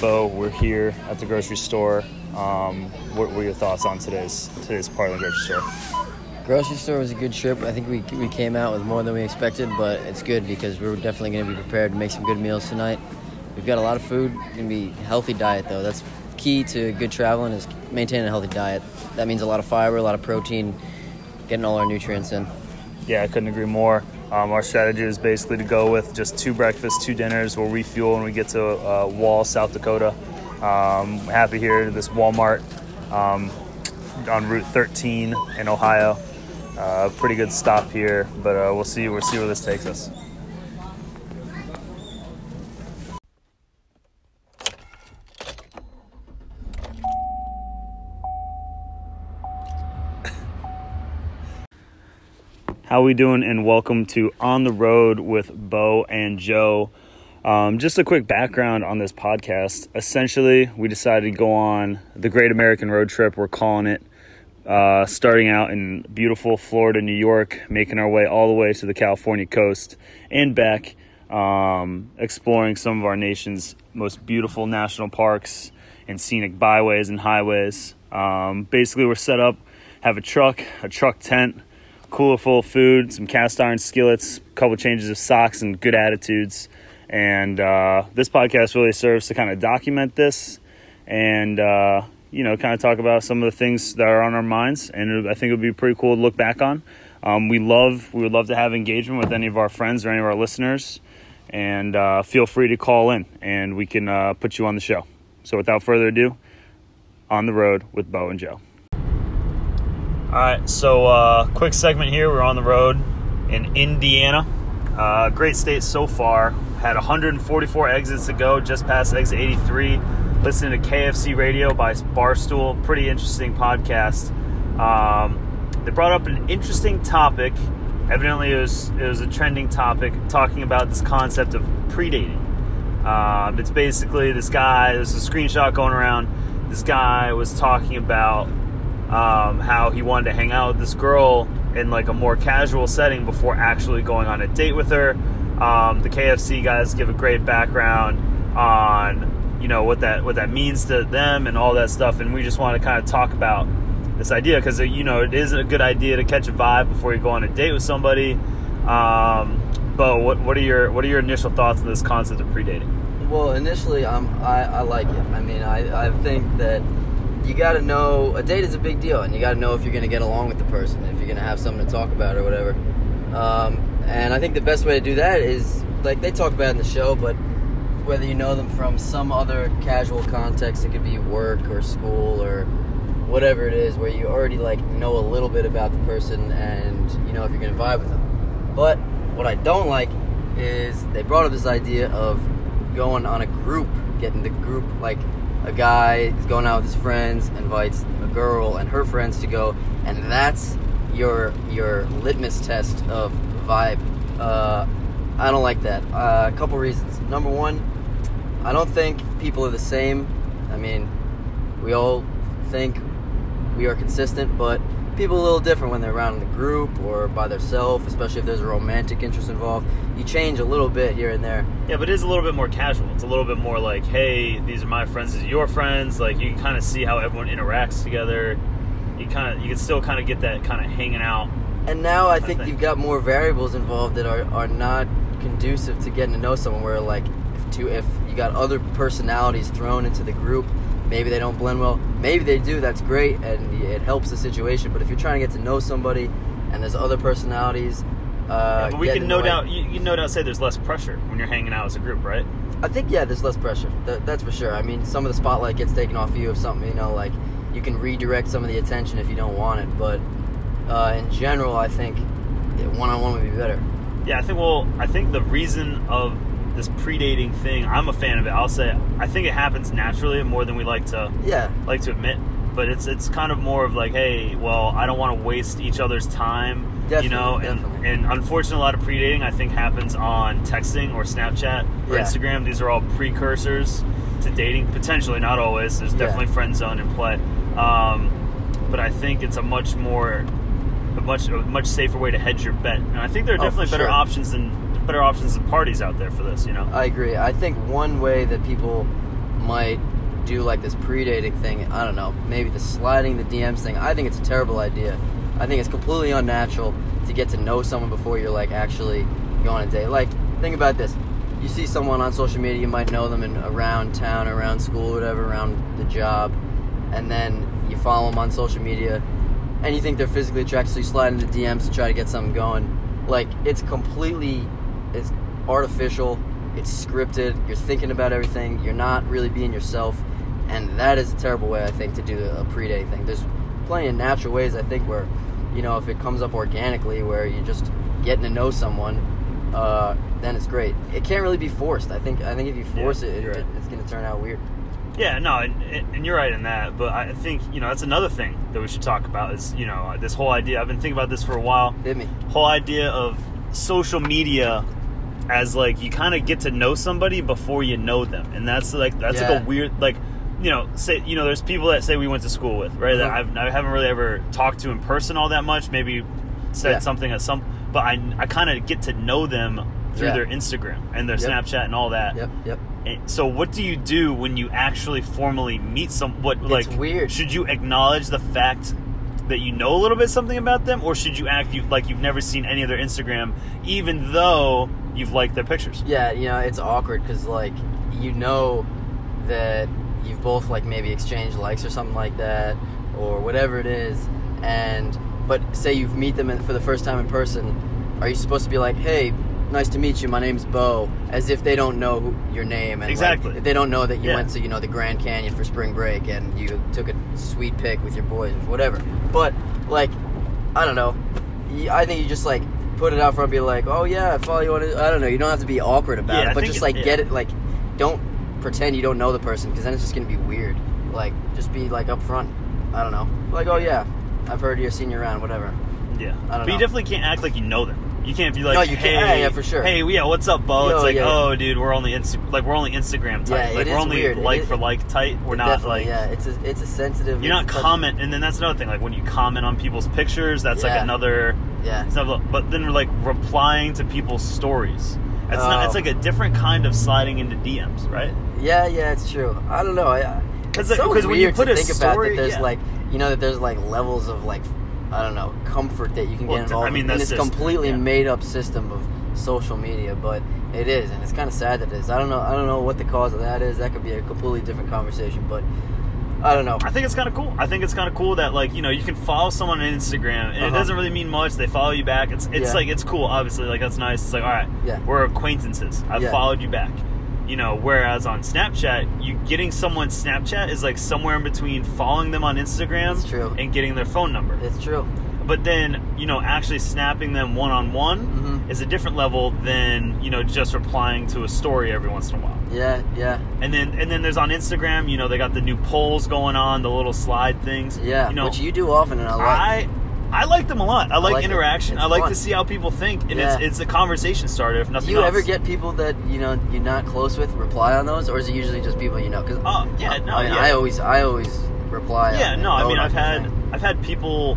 Bo, we're here at the grocery store. Um, what were your thoughts on today's today's part of the grocery store? Grocery store was a good trip. I think we, we came out with more than we expected, but it's good because we're definitely going to be prepared to make some good meals tonight. We've got a lot of food. Going to be healthy diet though. That's key to good traveling is maintaining a healthy diet. That means a lot of fiber, a lot of protein, getting all our nutrients in. Yeah, I couldn't agree more. Um, our strategy is basically to go with just two breakfasts, two dinners. We'll refuel when we get to uh, Wall, South Dakota. Um, happy here, this Walmart um, on Route 13 in Ohio. Uh, pretty good stop here, but uh, we'll see. We'll see where this takes us. How we doing? And welcome to On the Road with Bo and Joe. Um, just a quick background on this podcast. Essentially, we decided to go on the Great American Road Trip. We're calling it. Uh, starting out in beautiful Florida, New York, making our way all the way to the California coast and back, um, exploring some of our nation's most beautiful national parks and scenic byways and highways. Um, basically, we're set up, have a truck, a truck tent, cooler full of food, some cast iron skillets, a couple changes of socks, and good attitudes. And uh, this podcast really serves to kind of document this and, uh, you know, kind of talk about some of the things that are on our minds. And I think it would be pretty cool to look back on. Um, we love, we would love to have engagement with any of our friends or any of our listeners. And uh, feel free to call in and we can uh, put you on the show. So without further ado, on the road with Bo and Joe. All right, so uh, quick segment here. We're on the road in Indiana. Uh, great state so far. Had 144 exits to go, just past exit 83. Listening to KFC Radio by Barstool. Pretty interesting podcast. Um, they brought up an interesting topic. Evidently, it was, it was a trending topic talking about this concept of predating. Um, it's basically this guy, there's a screenshot going around. This guy was talking about um, how he wanted to hang out with this girl in like a more casual setting before actually going on a date with her. Um, the KFC guys give a great background on you know what that what that means to them and all that stuff, and we just want to kind of talk about this idea because you know it is a good idea to catch a vibe before you go on a date with somebody. Um, Bo, what what are your what are your initial thoughts on this concept of predating? Well, initially, um, I, I like it. I mean, I, I think that you got to know a date is a big deal, and you got to know if you're going to get along with the person, if you're going to have something to talk about or whatever. Um, and I think the best way to do that is like they talk about in the show, but whether you know them from some other casual context, it could be work or school or whatever it is, where you already like know a little bit about the person and you know if you're to vibe with them. But what I don't like is they brought up this idea of going on a group, getting the group like a guy is going out with his friends, invites a girl and her friends to go, and that's your your litmus test of vibe. Uh, I don't like that. Uh, a couple reasons. Number one, I don't think people are the same. I mean, we all think we are consistent, but people a little different when they're around in the group or by themselves, especially if there's a romantic interest involved. You change a little bit here and there. Yeah, but it is a little bit more casual. It's a little bit more like, hey, these are my friends, these are your friends. Like you can kind of see how everyone interacts together. You kind of you can still kind of get that kind of hanging out. And now I think, you've got more variables involved that are, are not conducive to getting to know someone. Where like if two if you got other personalities thrown into the group, maybe they don't blend well. Maybe they do. That's great, and it helps the situation. But if you're trying to get to know somebody, and there's other personalities, uh, Yeah, but we can no doubt you, you no doubt say there's less pressure when you're hanging out as a group, right? I think yeah, there's less pressure. That, that's for sure. I mean, some of the spotlight gets taken off you if something. You know, like you can redirect some of the attention if you don't want it. But uh, in general, I think one on one would be better. Yeah, I think. Well, I think the reason of this predating thing, I'm a fan of it. I'll say I think it happens naturally more than we like to Yeah, like to admit. But it's it's kind of more of like, hey, well, I don't want to waste each other's time, you know. And definitely. and unfortunately, a lot of predating I think happens on texting or Snapchat or Yeah. Instagram. These are all precursors to dating, potentially, not always. There's Yeah. definitely friend zone in play, um, but I think it's a much more a much a much safer way to hedge your bet. And I think there are Oh, definitely better sure. options than better options than parties out there for this. You know. I agree. I think one way that people might do like this pre-dating thing. I don't know, maybe the sliding the DMs thing. I think it's a terrible idea. I think it's completely unnatural to get to know someone before you're like actually going on a date. Like, think about this. You see someone on social media, you might know them in around town, around school, whatever, around the job, and then you follow them on social media, and you think they're physically attracted, so you slide into DMs to try to get something going. Like, it's completely, it's artificial, it's scripted, you're thinking about everything, you're not really being yourself, and that is a terrible way, I think, to do a pre-date thing. There's plenty of natural ways, I think, where, you know, if it comes up organically, where you're just getting to know someone, uh, then it's great. It can't really be forced. I think. I think if you force Yeah, it, it, right. it's going to turn out weird. Yeah, no, and, and you're right in that. But I think you know that's another thing that we should talk about is you know this whole idea. I've been thinking about this for a while. Hit me. Whole idea of social media as like you kind of get to know somebody before you know them, and that's like that's like a weird like you know say you know there's people that say we went to school with right that Mhm. I've, I haven't really ever talked to in person all that much. Maybe said Yeah. something at some, but I I kind of get to know them through Yeah. their Instagram and their Yep. Snapchat and all that. Yep. Yep. And So what do you do when you actually formally meet some? What like weird. Should you acknowledge the fact that you know a little bit something about them, or should you act like you've never seen any of their Instagram, even though you've liked their pictures? Yeah, you know, it's awkward because like you know that you've both like maybe exchanged likes or something like that, or whatever it is, and but say you meet them for the first time in person, are you supposed to be like, hey? Nice to meet you. My name's Bo. As if they don't know who, your name, and like, Exactly. if they don't know that you Yeah. went to you know the Grand Canyon for spring break and you took a sweet pic with your boys, or whatever. But like, I don't know. I think you just like put it out front, be like, oh yeah, I follow you on. it." I don't know. You don't have to be awkward about Yeah, it, but just it- like yeah. get it. Like, don't pretend you don't know the person because then it's just gonna be weird. Like, just be like upfront. I don't know. Like, oh yeah, I've heard you're seen you around, whatever. Yeah, I don't but you definitely can't act like you know them. You can't be like, No, you hey, can't- yeah, yeah, for sure. Hey, yeah, what's up, Bo? Yo, it's like, yeah. oh, dude, we're only Insta- like we're only Instagram tight. Yeah, like we're only weird. It like is- for like tight. We're not like yeah. It's a it's a sensitive. you're not comment, and then that's another thing. Like when you comment on people's pictures, that's like another. Yeah. It's not, but then we're like replying to people's stories. It's not. Oh. It's like a different kind of sliding into DMs, right? Yeah, yeah, it's true. I don't know. I, it's it- so when you put to a think about that there's like you know that there's like levels of like I don't know comfort that you can Well, get involved I mean, in that's this just- completely yeah. made up system of social media, but it is, and it's kind of sad that it is. I don't know. I don't know what the cause of that is. That could be a completely different conversation, but I don't know. I think it's kind of cool. I think it's kind of cool that like you know you can follow someone on Instagram and it Uh-huh. doesn't really mean much. They follow you back. It's it's Yeah. like it's cool. Obviously, like that's nice. It's like all right, Yeah. we're acquaintances. I've Yeah. followed you back. You know, whereas on Snapchat, you getting someone's Snapchat is like somewhere in between following them on Instagram and getting their phone number. It's true. But then you know actually snapping them one on one Mhm. is a different level than you know just replying to a story every once in a while. Yeah, yeah, And then and then there's on Instagram, you know, they got the new polls going on, the little slide things. yeah. You know, which you do often, and I like. I I like them a lot. I like, like interaction. I like fun. to see how people think, and Yeah. it's it's a conversation starter. If nothing you else. ever get people that you know you're not close with reply on those, or is it usually just people you know? Because Oh yeah, no, I, mean, yeah. I always I always reply. yeah, no. I mean, I've had thing. I've had people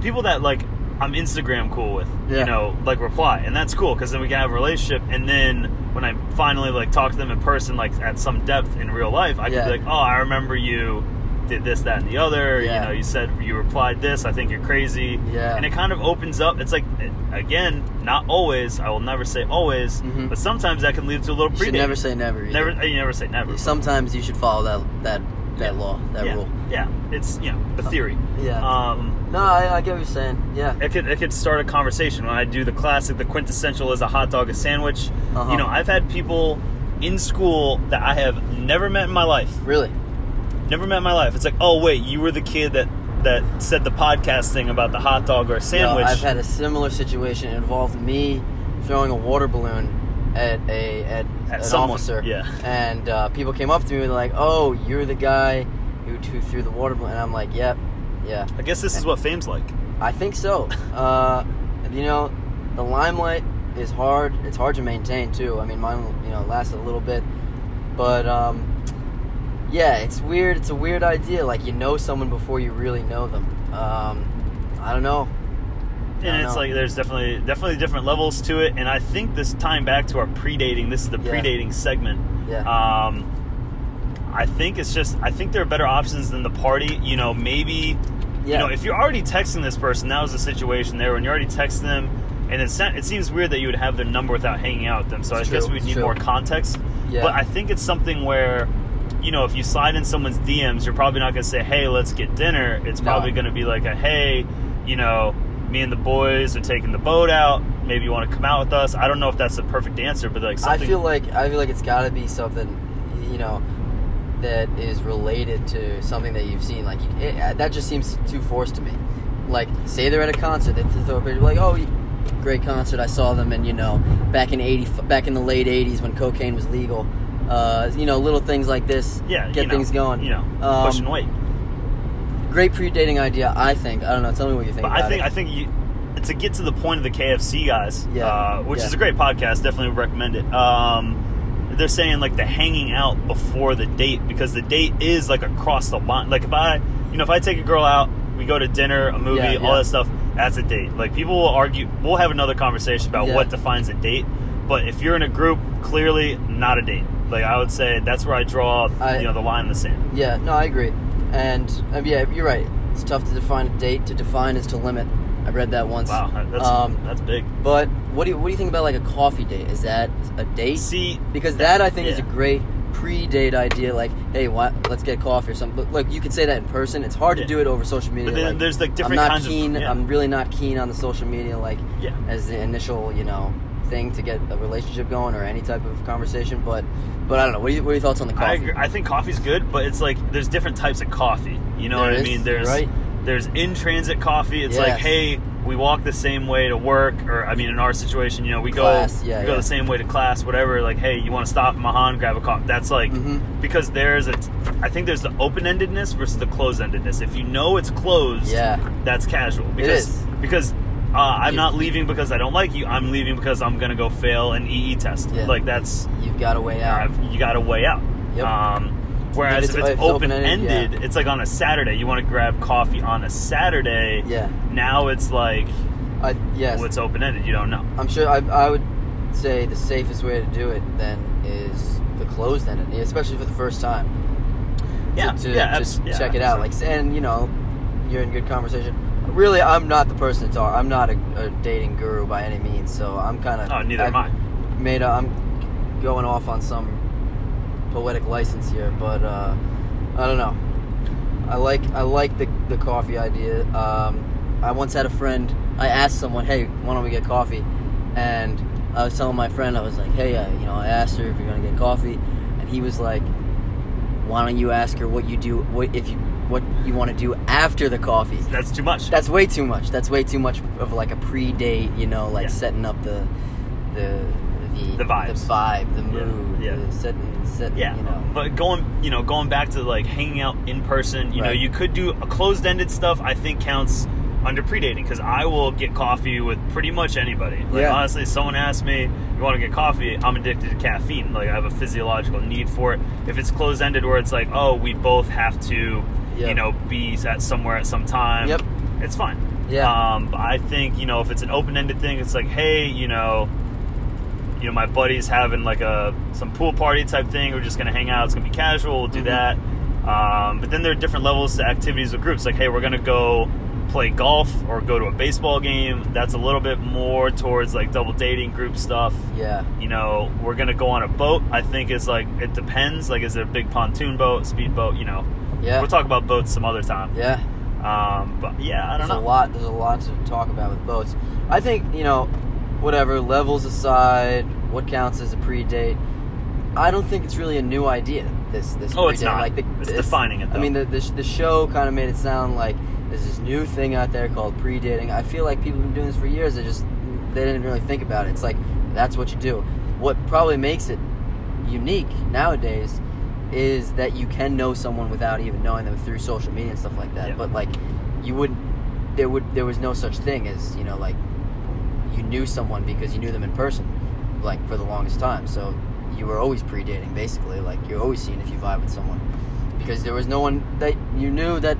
people that like I'm Instagram cool with, Yeah. you know, like reply, and that's cool because then we can have a relationship. And then when I finally like talk to them in person, like at some depth in real life, I Yeah. can be like, oh, I remember you did this, that, and the other. Yeah. You know, you said you replied this. I think you're crazy. Yeah. And it kind of opens up. It's like again, not always. I will never say always, Mhm. but sometimes that can lead to a little You should never say never. either. Never. You never say never. Sometimes you should follow that that that Yeah. law, that yeah. rule. Yeah. It's you know the theory. Yeah. Um, no, I, I get what you're saying. Yeah. it could it could start a conversation when I do the classic, the quintessential is a hot dog, a sandwich. Uh-huh. You know, I've had people in school that I have never met in my life. Really. Never met in my life. It's like, oh wait, you were the kid that that said the podcast thing about the hot dog or sandwich. No. I've had a similar situation. It involved me throwing a water balloon at a at, an someone, officer. yeah. And uh, people came up to me and they're like, "Oh, you're the guy who, who threw the water balloon." And I'm like, "Yep, yeah, I guess this is what fame's like. I think so." uh, you know, the limelight is hard. It's hard to maintain too. I mean, mine you know lasted a little bit, but um, yeah, it's weird. It's a weird idea. Like you know someone before you really know them. Um, I don't know. I and don't it's know. like there's definitely definitely different levels to it and i think this time back to our predating this is the Yeah. predating segment Yeah. um I think it's just I think there are better options than the party. You know, maybe Yeah. you know if you're already texting this person, that was the situation there. When you're already texting them, and it it seems weird that you would have their number without hanging out with them. So It's I guess we need true. more context. Yeah. But I think it's something where. You know, if you slide in someone's DMs, you're probably not going to say, "Hey, let's get dinner." It's No. probably going to be like a, "Hey, you know, me and the boys are taking the boat out. Maybe you want to come out with us." I don't know if that's the perfect answer, but like I feel like I feel like it's got to be something, you know, that is related to something that you've seen. Like it, uh, that just seems too forced to me. Like say they're at a concert, they throw a picture like, "Oh, great concert! I saw them." And you know, back in eighty, back in the late '80s when cocaine was legal. Uh, you know, little things like this yeah, get you know, things going. You know, Um, pushing weight. Great pre-dating idea, I think. I don't know. Tell me what you think. But I think it. I think you to get to the point of the KFC guys, Yeah, uh, which yeah. is a great podcast. Definitely recommend it. Um, they're saying like the hanging out before the date because the date is like across the line. Like if I, you know, if I take a girl out, we go to dinner, a movie, Yeah, all that stuff. That's a date. Like people will argue. We'll have another conversation about what defines a date. But if you're in a group, clearly not a date. Like I would say that's where I draw, I- you know, the line in the sand. Yeah, no, I agree. And um, yeah, you're right. It's tough to define a date. To define is to limit. I read that once. Wow, that's Um, that's big. But what do you what do you think about like a coffee date? Is that a date? See, Because that I think is a great pre-date idea. Like, hey, what? Let's get coffee or something. But like, you could say that in person. It's hard Yeah. to do it over social media. But then like, there's, like, different I'm not kinds of- keen. yeah. I'm really not keen on the social media. Like, Yeah. as the initial, you know, thing to get a relationship going or any type of conversation. But, but I don't know. What, do you, what are your thoughts on the coffee? I. I think coffee's good, but it's like there's different types of coffee. You know There what I mean? There's right. there's in transit coffee. It's like, hey, we walk the same way to work, or I mean, in our situation, you know, we Class, go yeah, we go the same way to class, whatever. Like, hey, you want to stop at Mahan, grab a coffee? That's like Mhm. because there's a I think there's the open endedness versus the closed endedness. If you know it's closed, Yeah. that's casual because is. because. Uh, I'm not leaving because I don't like you. I'm leaving because I'm gonna go fail an EE test. Yeah. Like that's You've got a way out. you got a way out. Yep. Um, whereas If it's- it's, open ended, open-ended, it's like on a Saturday. You want to grab coffee on a Saturday. Yeah. Now it's like I yes. what's open ended. You don't know. I'm sure I, I would say the safest way to do it then is the closed ended, especially for the first time. Yeah. to, to yeah. just abs- yeah, check it out. Like, and you know, you're in good conversation. Really, I'm not the person to talk. I'm not a, a dating guru by any means. So I'm kind of. Oh, neither am I. Made a, I'm going off on some poetic license here, but uh, I don't know. I like I like the the coffee idea. Um, I once had a friend. I asked someone, "Hey, why don't we get coffee?" And I was telling my friend, I was like, "Hey, uh, you know, I asked her if you're gonna get coffee," and he was like, "Why don't you ask her what you do? What if you what you want to do after the coffee?" That's too much. That's way too much. That's way too much of like a pre-date, you know, like Yeah. setting up the the the, The vibes. the vibe, the Yeah, mood, yeah. the setting, setting, yeah. you know. But going, you know, going back to like hanging out in person, you know, you could do a closed ended stuff. I think counts under predating because I will get coffee with pretty much anybody. Like Yeah. honestly, someone asks me, "You want to get coffee?" I'm addicted to caffeine. Like I have a physiological need for it. If it's closed ended, where it's like, "Oh, we both have to," Yep. you know, be at somewhere at some time. Yep. It's fine. Yeah. Um, but I think you know if it's an open ended thing, it's like, hey, you know, you know, my buddy's having like a some pool party type thing. We're just gonna hang out. It's gonna be casual. We'll do Mhm. that. Um, but then there are different levels to activities with groups. Like, hey, we're gonna go play golf or go to a baseball game. That's a little bit more towards like double dating group stuff. Yeah. You know, we're gonna go on a boat. I think is like it depends. Like, is it a big pontoon boat, speed boat? You know, Yeah. we'll talk about boats some other time. Yeah. Um, but yeah, I don't There's know. a lot. There's a lot to talk about with boats. I think you know, whatever levels aside, what counts as a pre-date. I don't think it's really a new idea. This this. Oh, it's pre-date. not. Like the, It's this- defining it, I mean, the, the the show kind of made it sound like there's this new thing out there called pre-dating. I feel like people have been doing this for years. They just they didn't really think about it. It's like that's what you do. What probably makes it unique nowadays is that you can know someone without even knowing them through social media and stuff like that. Yeah. But like you wouldn't there would there was no such thing as, you know, like you knew someone because you knew them in person like for the longest time. So you were always pre-dating basically. Like you're always seeing if you vibe with someone because there was no one that you knew that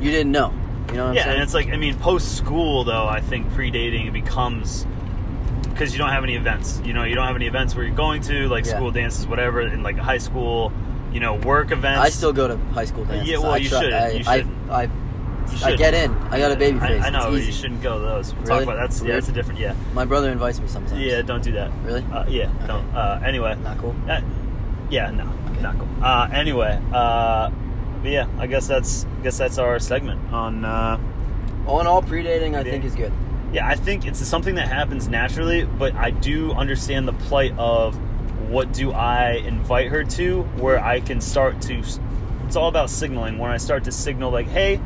you didn't know. You know what I'm yeah, saying? and it's like I mean, post school though, I think predating it becomes because you don't have any events. You know, you don't have any events where you're going to like Yeah. school dances, whatever. In like high school, you know, work events. I still go to high school dances. Yeah, well, I you try- should. I, You should. I, You I get in. I got a baby face. I know, but easy. you shouldn't go to those. We'll Really? talk about that's yeah, that's a different yeah. My brother invites me sometimes. Yeah, don't do that. Really? Uh, yeah, don't. Uh, anyway, Not cool. Uh, yeah, no, Okay. not cool. Uh, anyway, uh, but yeah, I guess that's I guess that's our segment on. Uh, All in all, predating I think is good. yeah, I think it's something that happens naturally, but I do understand the plight of what do I invite her to, where I can start to. It's all about signaling. When I start to signal, like, hey,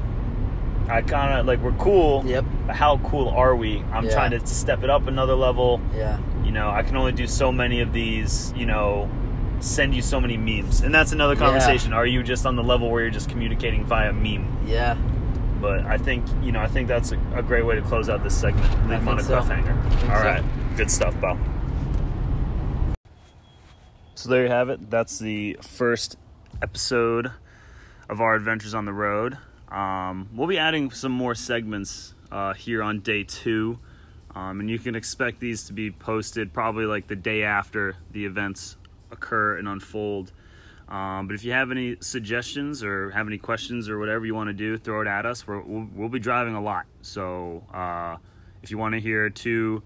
I kind of like we're cool. Yep. But how cool are we? I'm Yeah. trying to step it up another level. Yeah. you know i can only do so many of these you know send you so many memes. And that's another Yeah. conversation. Are you just on the level where you're just communicating via meme? Yeah. but i think you know i think that's a, a great way to close out this segment. Leave them on a so. cliffhanger all so. right. Good stuff. Bo so there you have it. That's the first episode of our adventures on the road. Um, we'll be adding some more segments uh, here on day two. Um, and you can expect these to be posted probably like the day after the events occur and unfold. Um, but if you have any suggestions or have any questions or whatever you want to do, throw it at us. We're, we'll, we'll be driving a lot. So uh, if you want to hear two,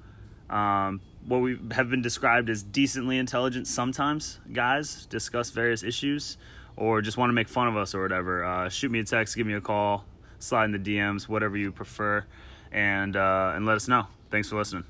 um, what we have been described as decently intelligent sometimes guys discuss various issues or just want to make fun of us or whatever, uh, shoot me a text, give me a call, slide in the DMs, whatever you prefer, and, uh, and let us know. Thanks for listening.